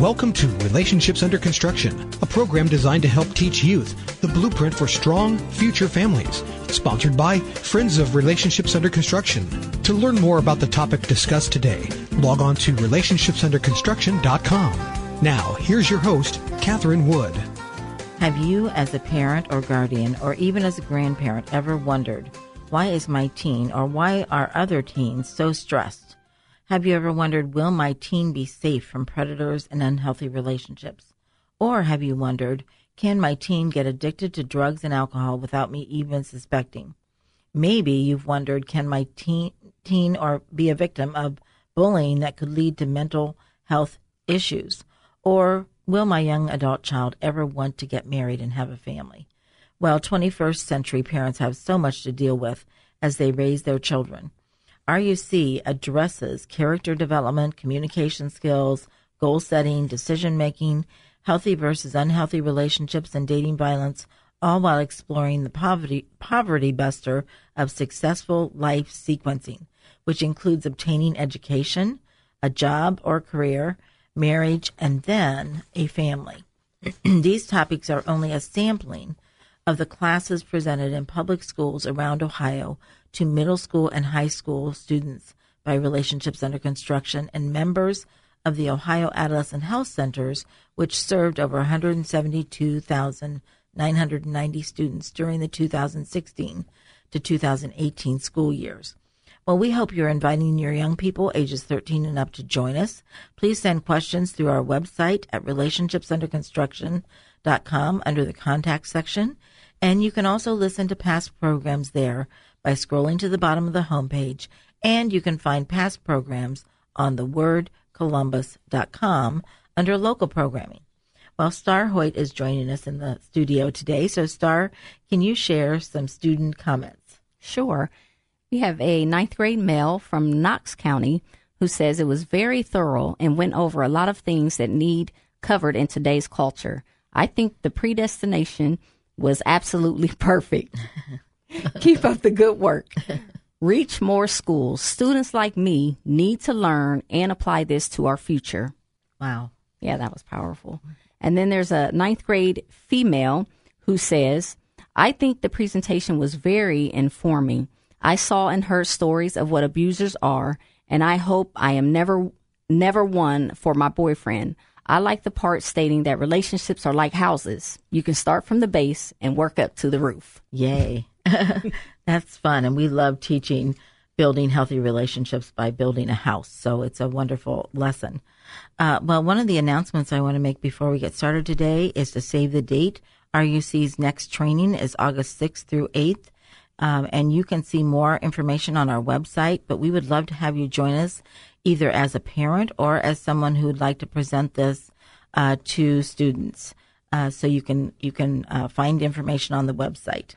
Welcome to Relationships Under Construction, a program designed to help teach youth the blueprint for strong future families. Sponsored by Friends of Relationships Under Construction. To learn more about the topic discussed today, log on to relationshipsunderconstruction.com. Now, here's your host, Catherine Wood. Have you, as a parent or guardian, or even as a grandparent, ever wondered, why is my teen or why are other teens so stressed? Have you ever wondered, will my teen be safe from predators and unhealthy relationships? Or have you wondered, can my teen get addicted to drugs and alcohol without me even suspecting? Maybe you've wondered, can my teen, teen or be a victim of bullying that could lead to mental health issues? Or will my young adult child ever want to get married and have a family? Well, 21st century parents have so much to deal with as they raise their children. RUC addresses character development, communication skills, goal setting, decision making, healthy versus unhealthy relationships, and dating violence, all while exploring the poverty, poverty buster of successful life sequencing, which includes obtaining education, a job or career, marriage, and then a family. These topics are only a sampling of the classes presented in public schools around Ohio to middle school and high school students by Relationships Under Construction and members of the Ohio Adolescent Health Centers, which served over 172,990 students during the 2016 to 2018 school years. Well, we hope you're inviting your young people ages 13 and up to join us. Please send questions through our website at relationshipsunderconstruction.com under the contact section. And you can also listen to past programs there by scrolling to the bottom of the homepage. And you can find past programs on thewordcolumbus.com under local programming. Well, Star Hoyt is joining us in the studio today. So, Star, can you share some student comments? Sure. We have a ninth grade male from Knox County who says it was very thorough and went over a lot of things that need covered in today's culture. I think the predestination was absolutely perfect. Keep up the good work. Reach more schools. Students like me need to learn and apply this to our future. Wow. Yeah, that was powerful. And then there's a ninth grade female who says, I think the presentation was very informing. I saw and heard stories of what abusers are, and I hope I am never, never one for my boyfriend. I like the part stating that relationships are like houses. You can start from the base and work up to the roof. Yay. That's fun. And we love teaching building healthy relationships by building a house. So it's a wonderful lesson. Uh, well, one of the announcements I want to make before we get started today is to save the date. RUC's next training is August 6th through 8th. Um, and you can see more information on our website, but we would love to have you join us either as a parent or as someone who would like to present this uh, to students. Uh, so you can you can uh, find information on the website.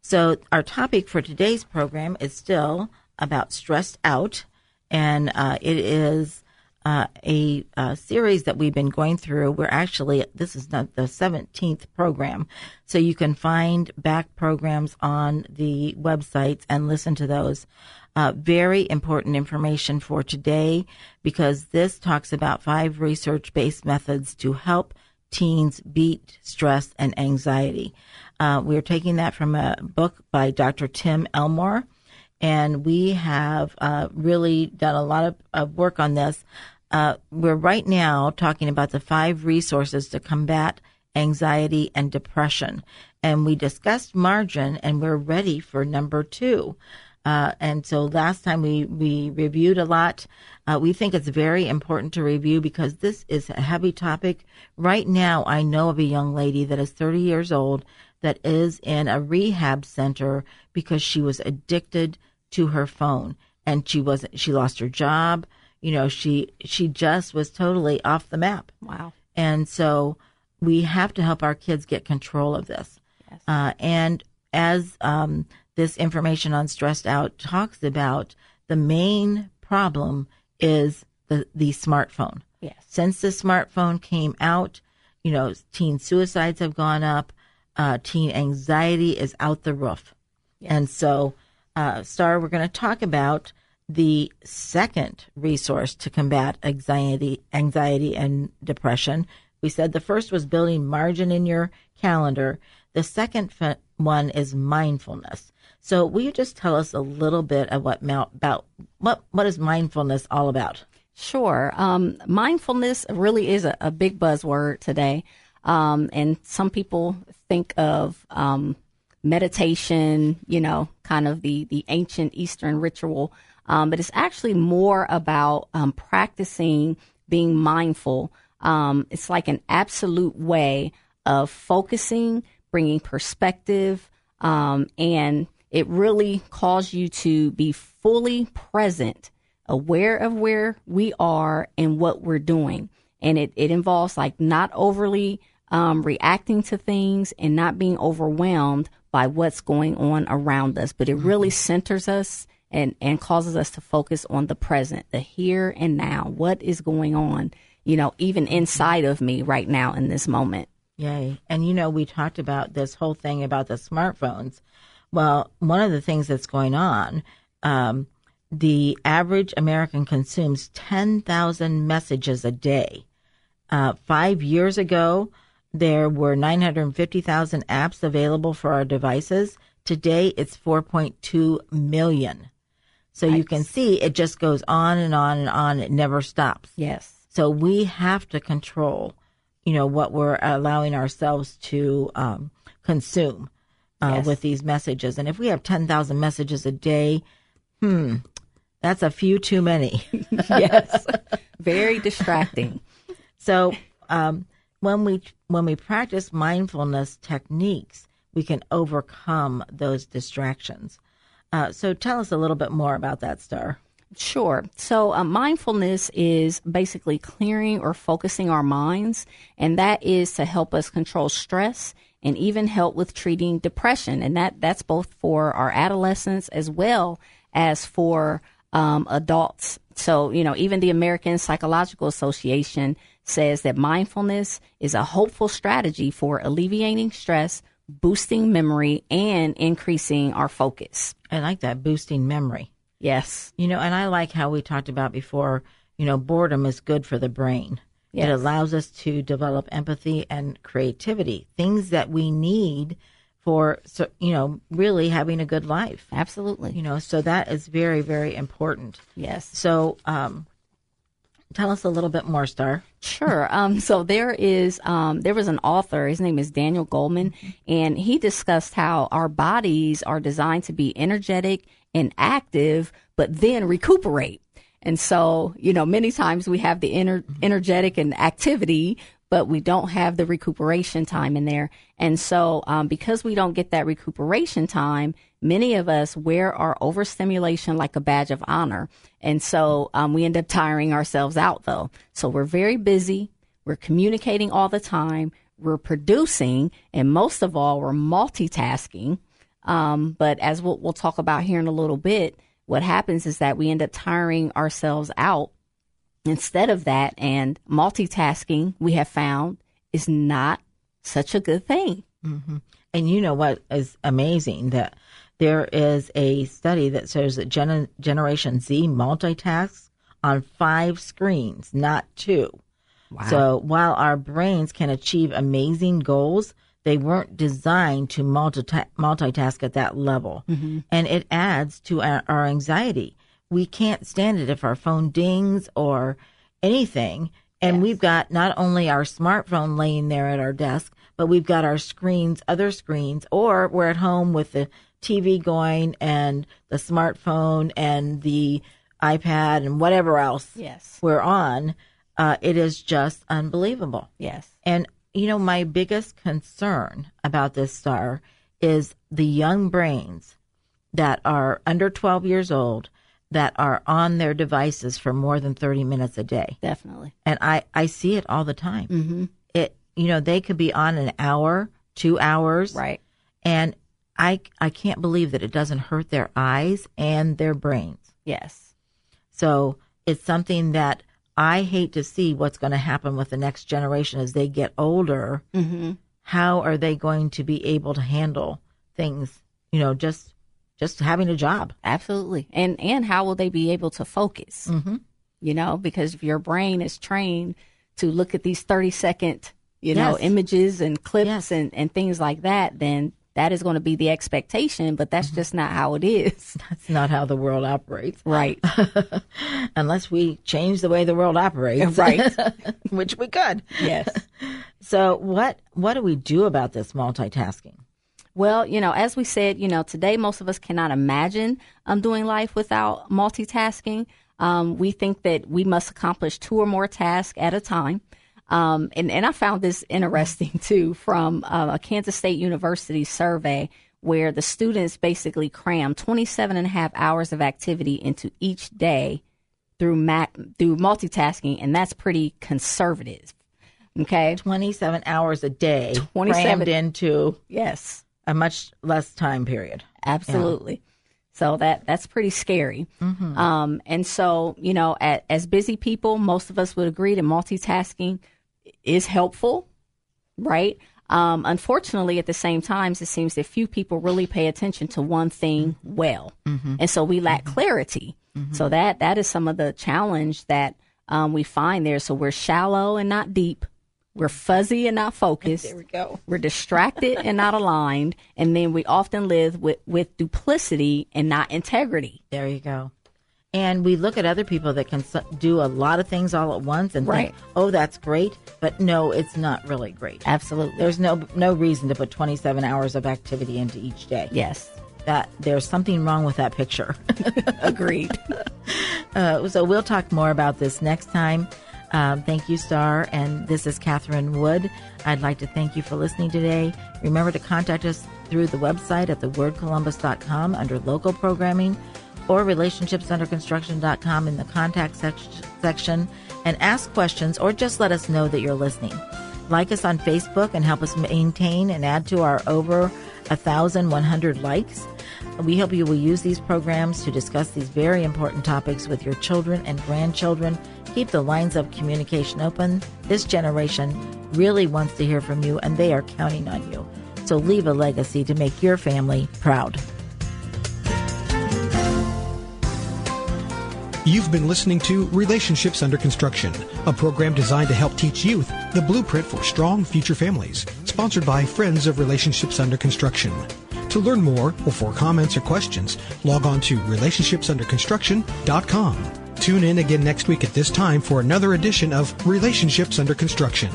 So our topic for today's program is still about stressed out, and uh, it is uh, a, a, series that we've been going through. We're actually this is not the seventeenth program, so you can find back programs on the websites and listen to those. Uh, very important information for today because this talks about five research based methods to help teens beat stress and anxiety. Uh, we're taking that from a book by Dr. Tim Elmore, and we have uh, really done a lot of, of work on this. Uh, we're right now talking about the five resources to combat anxiety and depression. And we discussed margin, and we're ready for number two. Uh, and so last time we, we reviewed a lot. Uh, we think it's very important to review because this is a heavy topic. Right now, I know of a young lady that is 30 years old that is in a rehab center because she was addicted to her phone and she was she lost her job. You know, she she just was totally off the map. Wow. And so we have to help our kids get control of this. Yes. Uh, and as um, this information on stressed out talks about the main problem is the, the smartphone. Yes. Since the smartphone came out, you know, teen suicides have gone up, uh, teen anxiety is out the roof. Yes. And so, uh, Star, we're going to talk about the second resource to combat anxiety, anxiety and depression. We said the first was building margin in your calendar. The second one is mindfulness. So will you just tell us a little bit of what about what what is mindfulness all about? Sure. Um, mindfulness really is a, a big buzzword today, um, and some people think of um, meditation, you know, kind of the the ancient Eastern ritual, um, but it's actually more about um, practicing being mindful. Um, it's like an absolute way of focusing, bringing perspective, and it really calls you to be fully present, aware of where we are and what we're doing. And it, it involves like not overly um, reacting to things and not being overwhelmed by what's going on around us, but it really mm-hmm. centers us and, and causes us to focus on the present, the here and now. What is going on, you know, even inside of me right now in this moment. Yay. And, you know, we talked about this whole thing about the smartphones well, one of the things that's going on, um, the average American consumes 10,000 messages a day. Uh, five years ago, there were 950,000 apps available for our devices. Today, it's 4.2 million. So you can see it just goes on and on and on. It never stops. Yes. So we have to control, you know, what we're allowing ourselves to um, consume uh, yes. with these messages. And if we have 10,000 messages a day, hmm, that's a few too many. yes. Very distracting. So, um, when we when we practice mindfulness techniques, we can overcome those distractions. Uh, so, tell us a little bit more about that, Star. Sure. So, uh, mindfulness is basically clearing or focusing our minds, and that is to help us control stress and even help with treating depression. And that, that's both for our adolescents as well as for um, adults. So, you know, even the American Psychological Association says that mindfulness is a hopeful strategy for alleviating stress, boosting memory, and increasing our focus. I like that, boosting memory. Yes. You know, and I like how we talked about before, you know, boredom is good for the brain. Yes. It allows us to develop empathy and creativity, things that we need for, so, you know, really having a good life. Absolutely. You know, so that is very, very important. Yes. So, um, tell us a little bit more, Star. Sure. Um, so there is, um, there was an author. His name is Daniel Goleman, and he discussed how our bodies are designed to be energetic and active, but then recuperate. And so, you know, many times we have the ener- energetic and activity, but we don't have the recuperation time in there. And so, um, because we don't get that recuperation time, many of us wear our overstimulation like a badge of honor. And so, um, we end up tiring ourselves out though. So we're very busy. We're communicating all the time. We're producing. And most of all, we're multitasking. Um, but as we'll, we'll talk about here in a little bit, what happens is that we end up tiring ourselves out instead of that. And multitasking, we have found, is not such a good thing. Mm-hmm. And you know what is amazing that there is a study that says that Gen- Generation Z multitasks on five screens, not two. Wow. So while our brains can achieve amazing goals, they weren't designed to multita- multitask at that level. Mm-hmm. And it adds to our, our, anxiety. We can't stand it if our phone dings or anything. And yes. we've got not only our smartphone laying there at our desk, but we've got our screens, other screens, or we're at home with the TV going and the smartphone and the iPad and whatever else yes. we're on. Uh, it is just unbelievable. Yes. And you know, my biggest concern about this star is the young brains that are under 12 years old that are on their devices for more than 30 minutes a day. Definitely. And I, I see it all the time. Mm-hmm. It, you know, they could be on an hour, two hours. Right. And I, I can't believe that it doesn't hurt their eyes and their brains. Yes. So it's something that I hate to see what's going to happen with the next generation as they get older. Mm-hmm. How are they going to be able to handle things? You know, just just having a job. Absolutely. And and how will they be able to focus? Mm-hmm. You know, because if your brain is trained to look at these 30 second, you know, images and clips Yes. and, and things like that, then that is going to be the expectation, but that's Mm-hmm. just not how it is. That's not how the world operates. Right. Unless we change the way the world operates. Right. Which we could. yes. So what what do we do about this multitasking? Well, you know, as we said, you know, today most of us cannot imagine um, doing life without multitasking. Um, we think that we must accomplish two or more tasks at a time. Um, and, and I found this interesting too from uh, a Kansas State University survey where the students basically cram 27 and a half hours of activity into each day through ma- through multitasking, and that's pretty conservative. Okay. 27 hours a day 27 crammed into Yes. A much less time period. Absolutely. So that that's pretty scary. Um, and so you know, at, as busy people, most of us would agree that multitasking is helpful, right? Um, unfortunately, at the same times, it seems that few people really pay attention to one thing well, and so we lack clarity. So that that is some of the challenge that um, we find there. So we're shallow and not deep. We're fuzzy and not focused. There we go. We're distracted and not aligned, and then we often live with, with duplicity and not integrity. There you go. And we look at other people that can do a lot of things all at once and Right. think, "Oh, that's great," but no, it's not really great. Absolutely. There's no no reason to put 27 hours of activity into each day. Yes. That there's something wrong with that picture. Agreed. Uh, so we'll talk more about this next time. Um, thank you, Star. And this is Catherine Wood. I'd like to thank you for listening today. Remember to contact us through the website at thewordcolumbus.com under local programming or relationshipsunderconstruction.com in the contact sec- section and ask questions or just let us know that you're listening. Like us on Facebook and help us maintain and add to our over 1,100 likes. We hope you will use these programs to discuss these very important topics with your children and grandchildren. Keep the lines of communication open. This generation really wants to hear from you, and they are counting on you. So leave a legacy to make your family proud. You've been listening to Relationships Under Construction, a program designed to help teach youth the blueprint for strong future families, sponsored by Friends of Relationships Under Construction. To learn more or for comments or questions, log on to relationshipsunderconstruction.com. Tune in again next week at this time for another edition of Relationships Under Construction.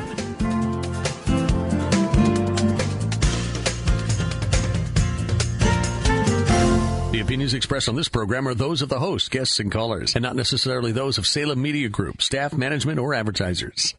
The opinions expressed on this program are those of the host, guests, and callers, and not necessarily those of Salem Media Group, staff, management, or advertisers.